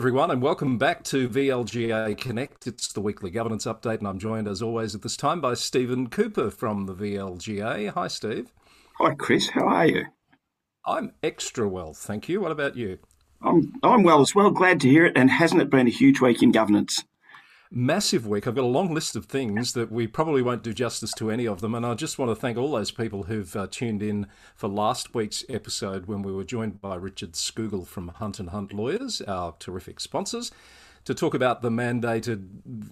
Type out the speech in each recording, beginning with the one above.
Everyone, and welcome back to VLGA Connect. It's the weekly governance update, and I'm joined, as always, at this time by Stephen Cooper from the VLGA. Hi, Steve. Hi, Chris. How are you? I'm extra well, thank you. What about you? I'm I'm well as well. Glad to hear it. And hasn't it been a huge week in governance? Massive week. I've got a long list of things that we probably won't do justice to any of them. And I just want to thank all those people who've uh, tuned in for last week's episode when we were joined by Richard Scougal from Hunt and Hunt Lawyers, our terrific sponsors. To talk about the mandated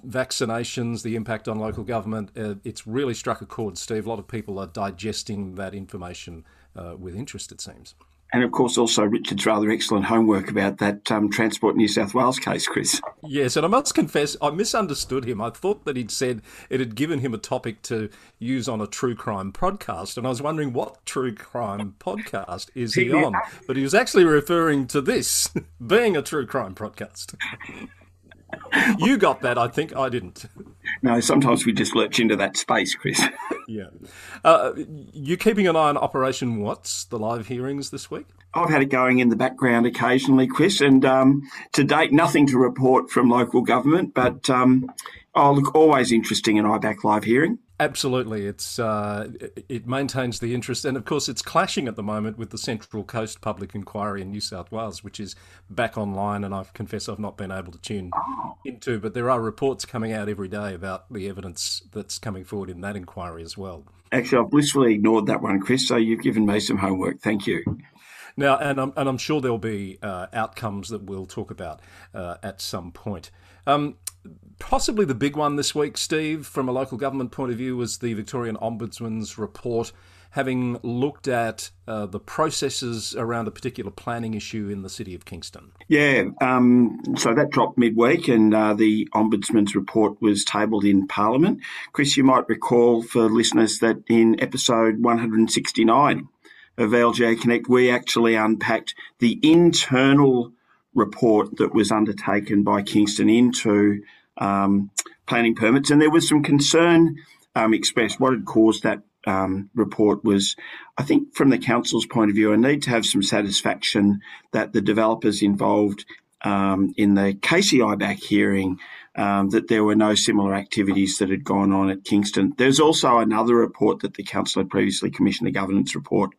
vaccinations, the impact on local government, uh, it's really struck a chord, Steve. A lot of people are digesting that information uh, with interest, it seems. And of course, also Richard's rather excellent homework about that um, Transport New South Wales case, Chris. Yes, and I must confess, I misunderstood him. I thought that he'd said it had given him a topic to use on a true crime podcast, and I was wondering what true crime podcast is he on? But he was actually referring to this being a true crime podcast. you got that, I think. I didn't. No, sometimes we just lurch into that space, Chris. yeah. Uh, you keeping an eye on Operation Watts, the live hearings this week? I've had it going in the background occasionally, Chris, and um, to date, nothing to report from local government, but um, oh, look, always interesting in IBAC live hearing. Absolutely, it's uh, it maintains the interest, and of course, it's clashing at the moment with the Central Coast Public Inquiry in New South Wales, which is back online, and I confess I've not been able to tune into, but there are reports coming out every day about the evidence that's coming forward in that inquiry as well. Actually, I've blissfully ignored that one, Chris. So you've given me some homework. Thank you. Now, and I'm, and I'm sure there'll be uh, outcomes that we'll talk about uh, at some point. Um, possibly the big one this week, Steve, from a local government point of view, was the Victorian Ombudsman's report having looked at uh, the processes around a particular planning issue in the city of Kingston. Yeah, um, so that dropped midweek, and uh, the Ombudsman's report was tabled in Parliament. Chris, you might recall for listeners that in episode 169 of VLGA Connect, we actually unpacked the internal report that was undertaken by Kingston into um, planning permits, and there was some concern um, expressed. What had caused that um, report was, I think, from the council's point of view, I need to have some satisfaction that the developers involved um, in the Casey IBAC hearing. Um, that there were no similar activities that had gone on at Kingston. There's also another report that the council had previously commissioned, a governance report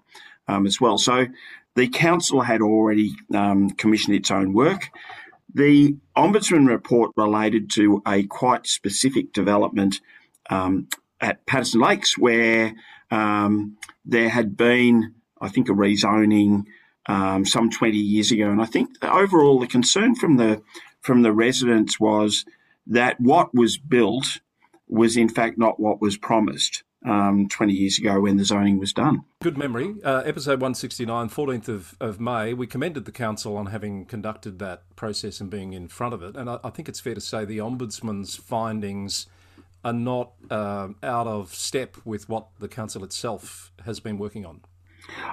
um, as well. So the council had already um, commissioned its own work. The Ombudsman report related to a quite specific development um, at Patterson Lakes where um, there had been, I think, a rezoning um, some 20 years ago. And I think overall the concern from the from the residents was that what was built was in fact not what was promised um, 20 years ago when the zoning was done. Good memory. Uh, episode 169, 14th of, of May, we commended the council on having conducted that process and being in front of it. And I, I think it's fair to say the Ombudsman's findings are not uh, out of step with what the council itself has been working on.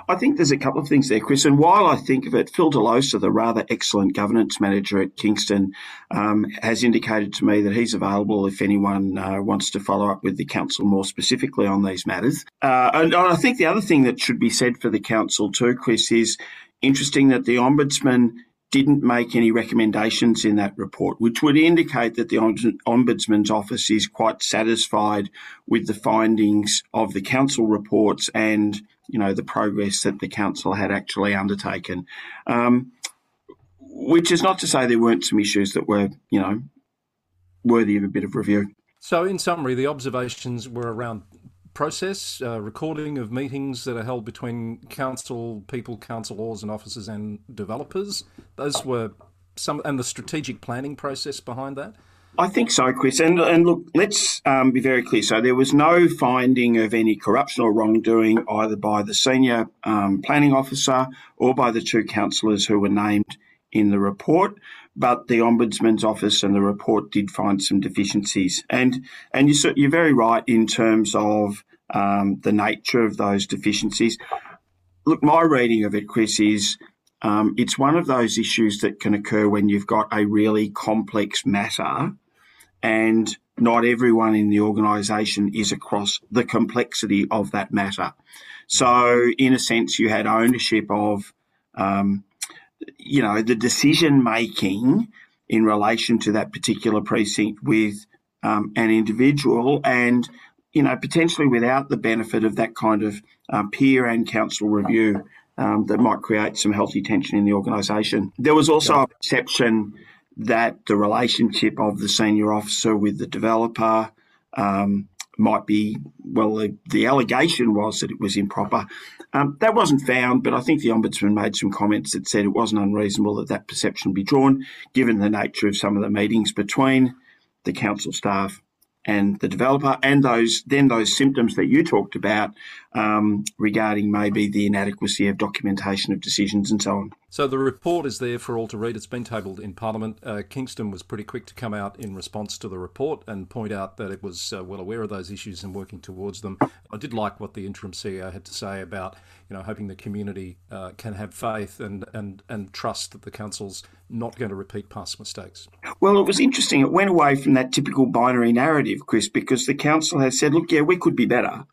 I think there's a couple of things there, Chris. And while I think of it, Phil Delosa, the rather excellent governance manager at Kingston, um, has indicated to me that he's available if anyone uh, wants to follow up with the council more specifically on these matters. Uh, and I think the other thing that should be said for the council too, Chris, is interesting that the ombudsman didn't make any recommendations in that report, which would indicate that the Ombudsman's office is quite satisfied with the findings of the council reports and, you know, the progress that the council had actually undertaken. Um, which is not to say there weren't some issues that were, you know, worthy of a bit of review. So, in summary, the observations were around process, uh, recording of meetings that are held between council people, councillors, and officers and developers. Those were some, and the strategic planning process behind that. I think so, Chris. And, and look, let's um, be very clear. So there was no finding of any corruption or wrongdoing either by the senior um, planning officer or by the two councillors who were named in the report. But the ombudsman's office and the report did find some deficiencies. And and you, you're very right in terms of um, the nature of those deficiencies. Look, my reading of it, Chris, is um, it's one of those issues that can occur when you've got a really complex matter and not everyone in the organisation is across the complexity of that matter. So, in a sense, you had ownership of um, you know, the decision making in relation to that particular precinct with um, an individual and, you know, potentially without the benefit of that kind of um, peer and council review um, that might create some healthy tension in the organisation. There was also a perception that the relationship of the senior officer with the developer um, might be, well, the, the, allegation was that it was improper. Um, that wasn't found, but I think the Ombudsman made some comments that said it wasn't unreasonable that that perception be drawn, given the nature of some of the meetings between the council staff and the developer, and those then those symptoms that you talked about um, regarding maybe the inadequacy of documentation of decisions and so on. So the report is there for all to read. It's been tabled in Parliament. Uh, Kingston was pretty quick to come out in response to the report and point out that it was uh, well aware of those issues and working towards them. I did like what the interim CEO had to say about you know hoping the community uh, can have faith and, and and trust that the council's not going to repeat past mistakes. Well, it was interesting. It went away from that typical binary narrative, Chris, because the council has said, look, yeah, we could be better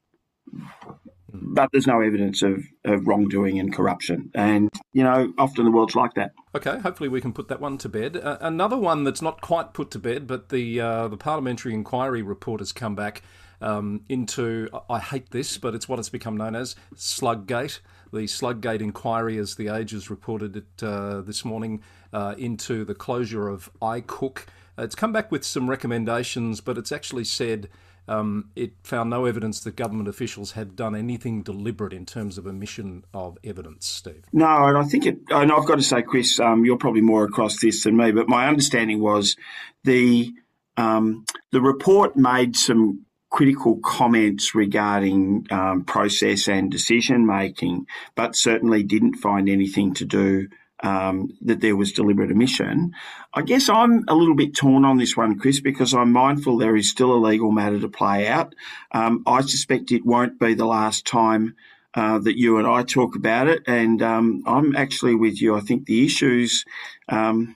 but there's no evidence of, of wrongdoing and corruption. And, you know, often the world's like that. Okay, hopefully we can put that one to bed. Uh, another one that's not quite put to bed, but the uh, the parliamentary inquiry report has come back um, into, I hate this, but it's what it's become known as, Sluggate. The Sluggate inquiry, as the Age has reported it uh, this morning, uh, into the closure of iCook. It's come back with some recommendations, but it's actually said um, it found no evidence that government officials had done anything deliberate in terms of omission of evidence, Steve. No, and I think it, and I've got to say, Chris, um, you're probably more across this than me, but my understanding was the um, the report made some critical comments regarding um, process and decision making, but certainly didn't find anything to do um, that there was deliberate omission. I guess I'm a little bit torn on this one, Chris, because I'm mindful there is still a legal matter to play out. Um, I suspect it won't be the last time uh, that you and I talk about it, and um, I'm actually with you. I think the issues. Um,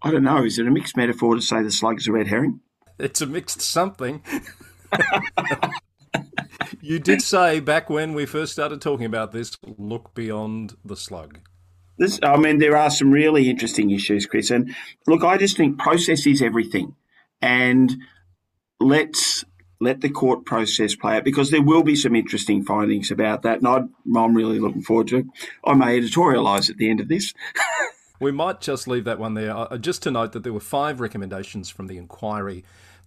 I don't know. Is it a mixed metaphor to say the slug's a red herring? It's a mixed something. you did say back when we first started talking about this, look beyond the slug. This, I mean, there are some really interesting issues, Chris. And look, I just think process is everything, and let's let the court process play out because there will be some interesting findings about that, and i am really looking forward to. It. I may editorialise at the end of this. we might just leave that one there. Uh, just to note that there were five recommendations from the inquiry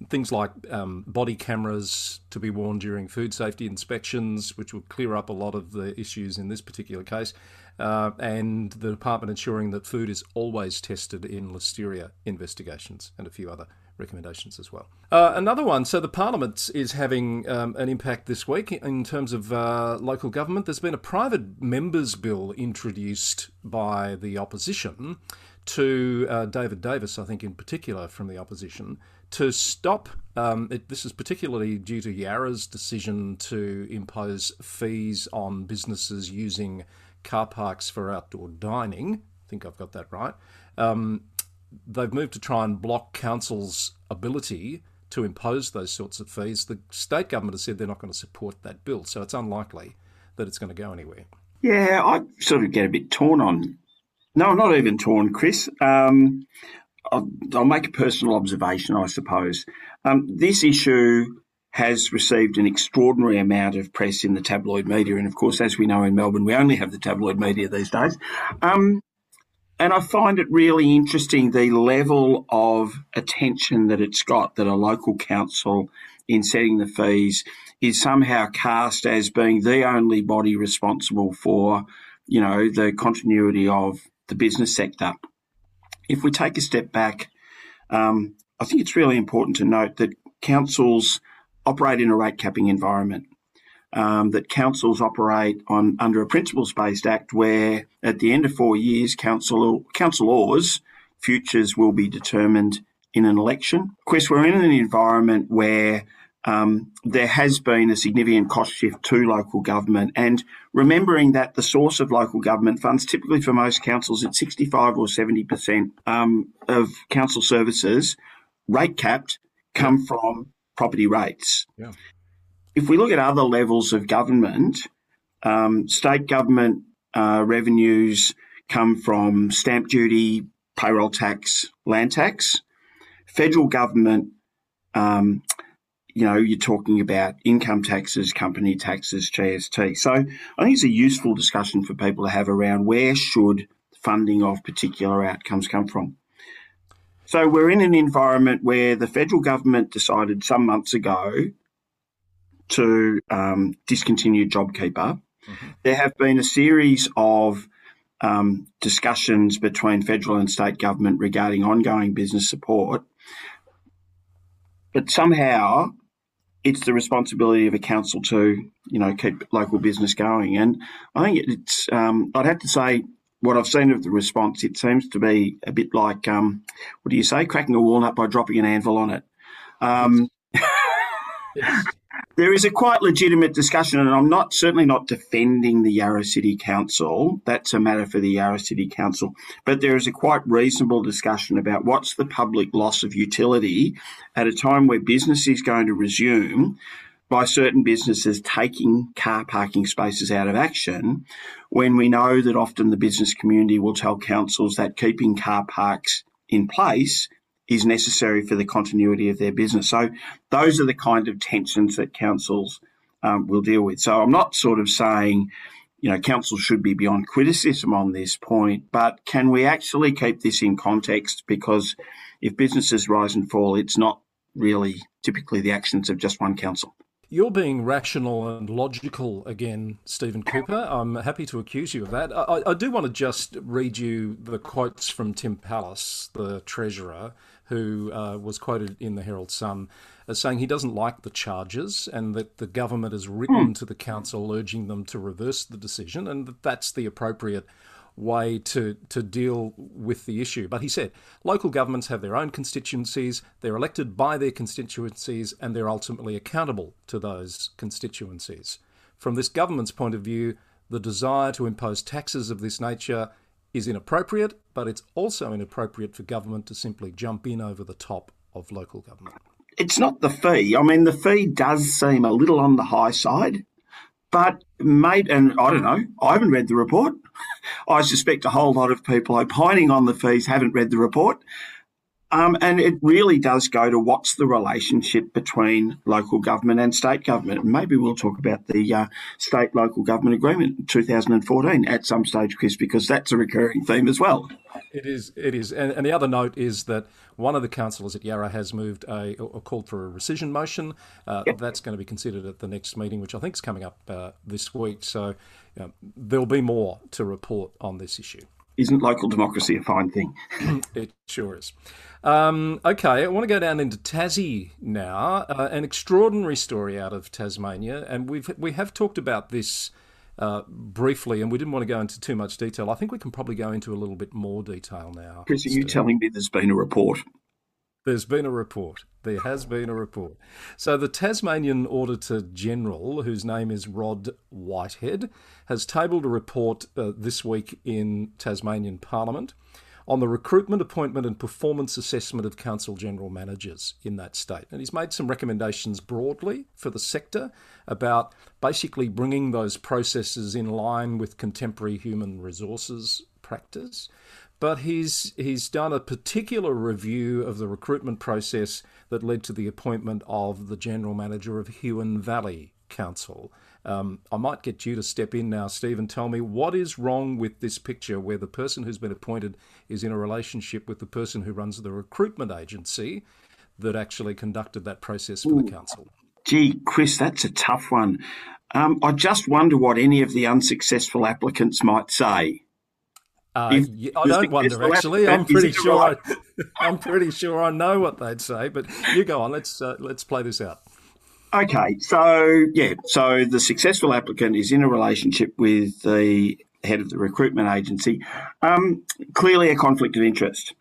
things like um, body cameras to be worn during food safety inspections, which will clear up a lot of the issues in this particular case uh, and the department ensuring that food is always tested in listeria investigations and a few other recommendations as well. Uh, another one, so the Parliament is having um, an impact this week in terms of uh, local government. There's been a private members' bill introduced by the opposition to uh, David Davis, I think in particular from the opposition, to stop. Um, it, this is particularly due to Yarra's decision to impose fees on businesses using car parks for outdoor dining. I think I've got that right. Um, they've moved to try and block council's ability to impose those sorts of fees. The state government has said they're not going to support that bill, so it's unlikely that it's going to go anywhere. Yeah, I sort of get a bit torn on. No, I'm not even torn, Chris. Um, I'll, I'll, make a personal observation, I suppose. Um, this issue has received an extraordinary amount of press in the tabloid media. And of course, as we know in Melbourne, we only have the tabloid media these days. Um, and I find it really interesting the level of attention that it's got that a local council in setting the fees is somehow cast as being the only body responsible for, you know, the continuity of the business sector. If we take a step back, um, I think it's really important to note that councils operate in a rate capping environment. Um, that councils operate on under a principles based act where at the end of four years, council councillors' futures will be determined in an election. Of course, we're in an environment where um, there has been a significant cost shift to local government, and remembering that the source of local government funds, typically for most councils, at 65 or 70 percent um, of council services, rate capped, come from property rates. Yeah. If we look at other levels of government, um, state government uh, revenues come from stamp duty, payroll tax, land tax. Federal government, um, you know, you're talking about income taxes, company taxes, GST. So I think it's a useful discussion for people to have around where should funding of particular outcomes come from. So we're in an environment where the federal government decided some months ago to um, discontinue JobKeeper. Mm-hmm. There have been a series of um, discussions between federal and state government regarding ongoing business support. But somehow it's the responsibility of a council to, you know, keep local business going. And I think it's, um, I'd have to say, what I've seen of the response, it seems to be a bit like, um, what do you say, cracking a walnut by dropping an anvil on it. Um, yes there is a quite legitimate discussion, and I'm not certainly not defending the Yarra City Council. That's a matter for the Yarra City Council. But there is a quite reasonable discussion about what's the public loss of utility at a time where business is going to resume by certain businesses taking car parking spaces out of action when we know that often the business community will tell councils that keeping car parks in place is necessary for the continuity of their business. So those are the kind of tensions that councils um, will deal with. So I'm not sort of saying, you know, councils should be beyond criticism on this point, but can we actually keep this in context? Because if businesses rise and fall, it's not really typically the actions of just one council. You're being rational and logical again, Stephen Cooper. I'm happy to accuse you of that. I, I do want to just read you the quotes from Tim Pallas, the Treasurer, who uh, was quoted in the Herald Sun as saying he doesn't like the charges and that the government has written mm. to the council urging them to reverse the decision and that that's the appropriate way to, to deal with the issue. But he said local governments have their own constituencies, they're elected by their constituencies, and they're ultimately accountable to those constituencies. From this government's point of view, the desire to impose taxes of this nature is inappropriate, but it's also inappropriate for government to simply jump in over the top of local government. It's not the fee. I mean, the fee does seem a little on the high side, but mate, and I don't know, I haven't read the report. I suspect a whole lot of people opining on the fees haven't read the report. Um, and it really does go to what's the relationship between local government and state government. And maybe we'll talk about the uh, state local government agreement in 2014 at some stage, Chris, because that's a recurring theme as well. It is. It is. And, and the other note is that one of the councillors at Yarra has moved a or called for a rescission motion. Uh, yep. That's going to be considered at the next meeting, which I think is coming up uh, this week. So you know, there'll be more to report on this issue. Isn't local democracy a fine thing? it sure is. Um, okay, I want to go down into Tassie now. Uh, an extraordinary story out of Tasmania, and we've we have talked about this uh, briefly, and we didn't want to go into too much detail. I think we can probably go into a little bit more detail now. Chris, are you telling me there's been a report? There's been a report. There has been a report. So, the Tasmanian Auditor General, whose name is Rod Whitehead, has tabled a report uh, this week in Tasmanian Parliament on the recruitment, appointment, and performance assessment of council general managers in that state. And he's made some recommendations broadly for the sector about basically bringing those processes in line with contemporary human resources practice. But he's he's done a particular review of the recruitment process that led to the appointment of the general manager of Huon Valley Council um, I might get you to step in now, Steve, and tell me what is wrong with this picture where the person who's been appointed is in a relationship with the person who runs the recruitment agency that actually conducted that process for Ooh. the council. Gee, Chris, that's a tough one. Um, I just wonder what any of the unsuccessful applicants might say. Uh, if, I don't wonder actually. I'm pretty sure. Right? I, am pretty sure I know what they'd say. But you go on. Let's uh, let's play this out. Okay, so yeah, so the successful applicant is in a relationship with the head of the recruitment agency. Um, clearly, a conflict of interest.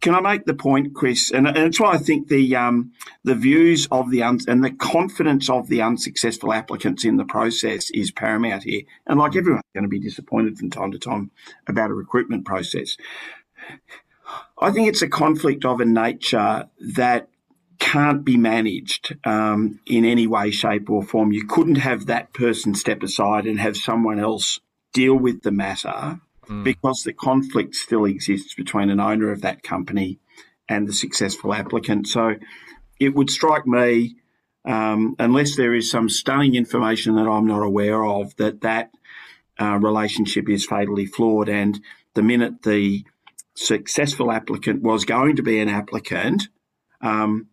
Can I make the point, Chris? And, and that's why I think the um, the views of the un- and the confidence of the unsuccessful applicants in the process is paramount here. And like everyone's going to be disappointed from time to time about a recruitment process. I think it's a conflict of a nature that can't be managed um, in any way, shape, or form. You couldn't have that person step aside and have someone else deal with the matter mm. because the conflict still exists between an owner of that company and the successful applicant. So it would strike me, um, unless there is some stunning information that I'm not aware of, that that uh, relationship is fatally flawed. And the minute the successful applicant was going to be an applicant, um,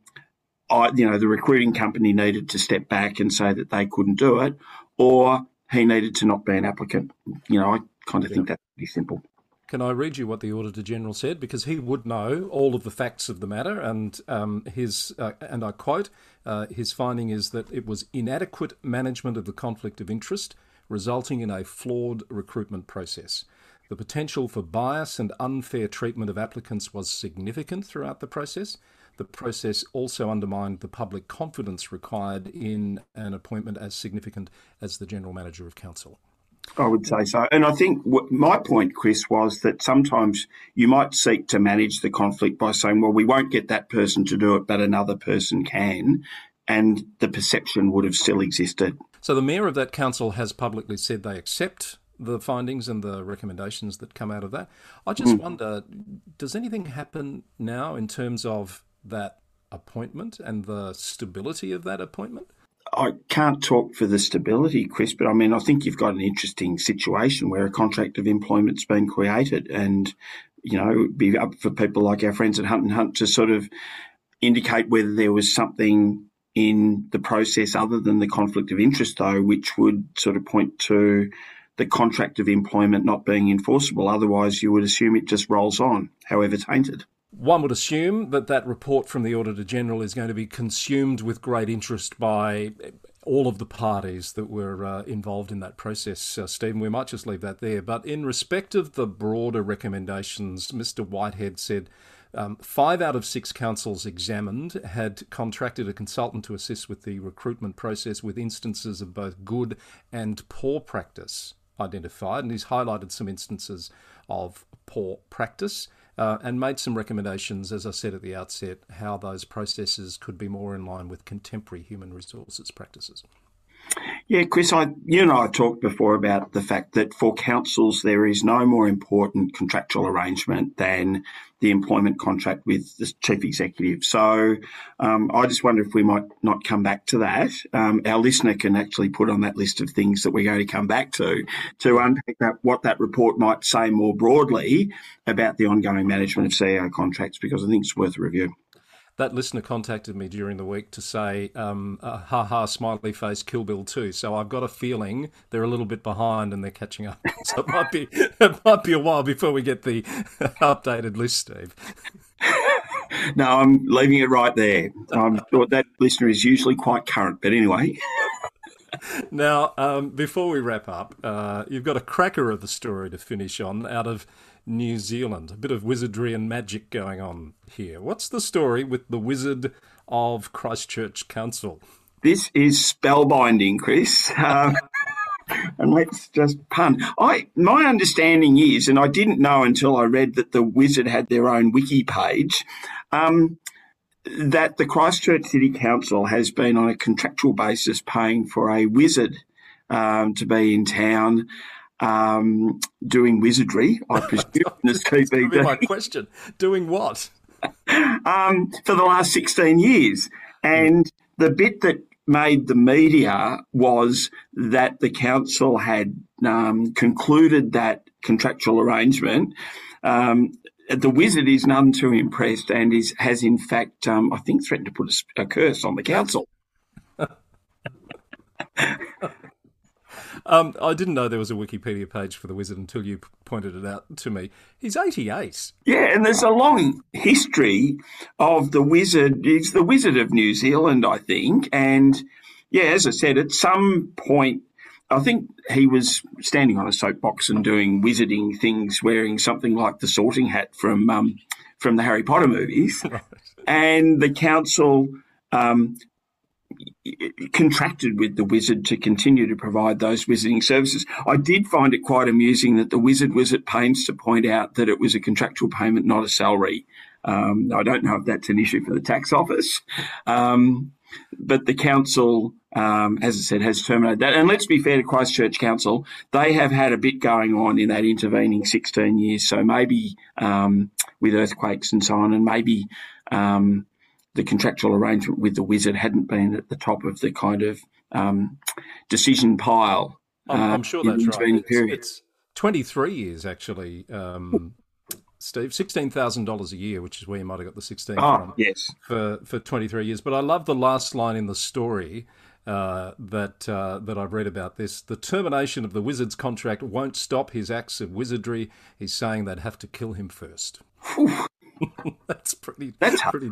I, you know, the recruiting company needed to step back and say that they couldn't do it, or he needed to not be an applicant. You know, I kind of think that's pretty simple. Can I read you what the Auditor General said? Because he would know all of the facts of the matter, and um, his uh, and I quote, uh, his finding is that it was inadequate management of the conflict of interest, resulting in a flawed recruitment process. The potential for bias and unfair treatment of applicants was significant throughout the process. The process also undermined the public confidence required in an appointment as significant as the General Manager of Council. I would say so. And I think my point, Chris, was that sometimes you might seek to manage the conflict by saying, well, we won't get that person to do it, but another person can. And the perception would have still existed. So the mayor of that council has publicly said they accept the findings and the recommendations that come out of that. I just mm. wonder does anything happen now in terms of that appointment and the stability of that appointment? I can't talk for the stability, Chris, but I mean, I think you've got an interesting situation where a contract of employment's been created, and you know, it'd be up for people like our friends at Hunt and Hunt to sort of indicate whether there was something in the process other than the conflict of interest, though, which would sort of point to the contract of employment not being enforceable. Otherwise, you would assume it just rolls on, however tainted. One would assume that that report from the Auditor General is going to be consumed with great interest by all of the parties that were uh, involved in that process, uh, Stephen. We might just leave that there. But in respect of the broader recommendations, Mr. Whitehead said um, five out of six councils examined had contracted a consultant to assist with the recruitment process with instances of both good and poor practice identified. And he's highlighted some instances of poor practice uh, and made some recommendations, as I said at the outset, how those processes could be more in line with contemporary human resources practices. Yeah, Chris, I, you and I talked before about the fact that for councils, there is no more important contractual arrangement than the employment contract with the chief executive. So um, I just wonder if we might not come back to that. Um, our listener can actually put on that list of things that we're going to come back to to unpack that, what that report might say more broadly about the ongoing management of CEO contracts, because I think it's worth a review that listener contacted me during the week to say, um, uh, ha ha, smiley face, Kill Bill 2. So I've got a feeling they're a little bit behind and they're catching up. So it might be, it might be a while before we get the updated list, Steve. no, I'm leaving it right there. I'm sure that listener is usually quite current. But anyway. now, um, before we wrap up, uh, you've got a cracker of the story to finish on out of New Zealand. A bit of wizardry and magic going on here. What's the story with the Wizard of Christchurch Council? This is spellbinding, Chris. Um, and let's just pun. I my understanding is, and I didn't know until I read that the Wizard had their own wiki page. Um, that the Christchurch City Council has been on a contractual basis paying for a wizard um, to be in town um, doing wizardry, I presume, as TBD. my question. Doing what? um, for the last 16 years. And the bit that made the media was that the council had um, concluded that contractual arrangement. Um, the wizard is none too impressed and is has in fact, um, I think, threatened to put a, a curse on the council. Um, I didn't know there was a Wikipedia page for the wizard until you pointed it out to me. He's 88. Yeah, and there's a long history of the wizard. He's the wizard of New Zealand, I think. And yeah, as I said, at some point, I think he was standing on a soapbox and doing wizarding things, wearing something like the sorting hat from um, from the Harry Potter movies. And the council um, contracted with the wizard to continue to provide those wizarding services. I did find it quite amusing that the wizard was at pains to point out that it was a contractual payment, not a salary. Um, I don't know if that's an issue for the tax office, um, but the council um, as I said, has terminated that. And let's be fair to Christchurch Council, they have had a bit going on in that intervening 16 years. So maybe um, with earthquakes and so on, and maybe um, the contractual arrangement with the Wizard hadn't been at the top of the kind of um, decision pile. I'm, I'm uh, sure that's right. It's, it's, 23 years, actually. Um, Steve, sixteen thousand dollars a year, which is where you might have got the sixteen oh, from. Yes, for for twenty three years. But I love the last line in the story uh, that uh, that I've read about this. The termination of the wizard's contract won't stop his acts of wizardry. He's saying they'd have to kill him first. That's pretty. That's pretty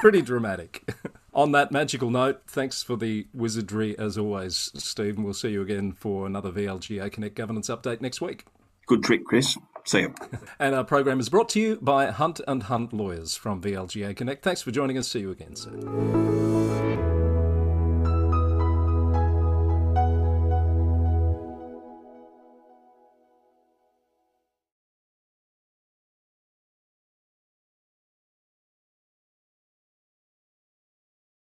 pretty dramatic. On that magical note, thanks for the wizardry as always, Steve. We'll see you again for another VLGA Connect governance update next week. Good trick, Chris. See you. and our program is brought to you by Hunt and Hunt Lawyers from VLGA Connect. Thanks for joining us. See you again soon.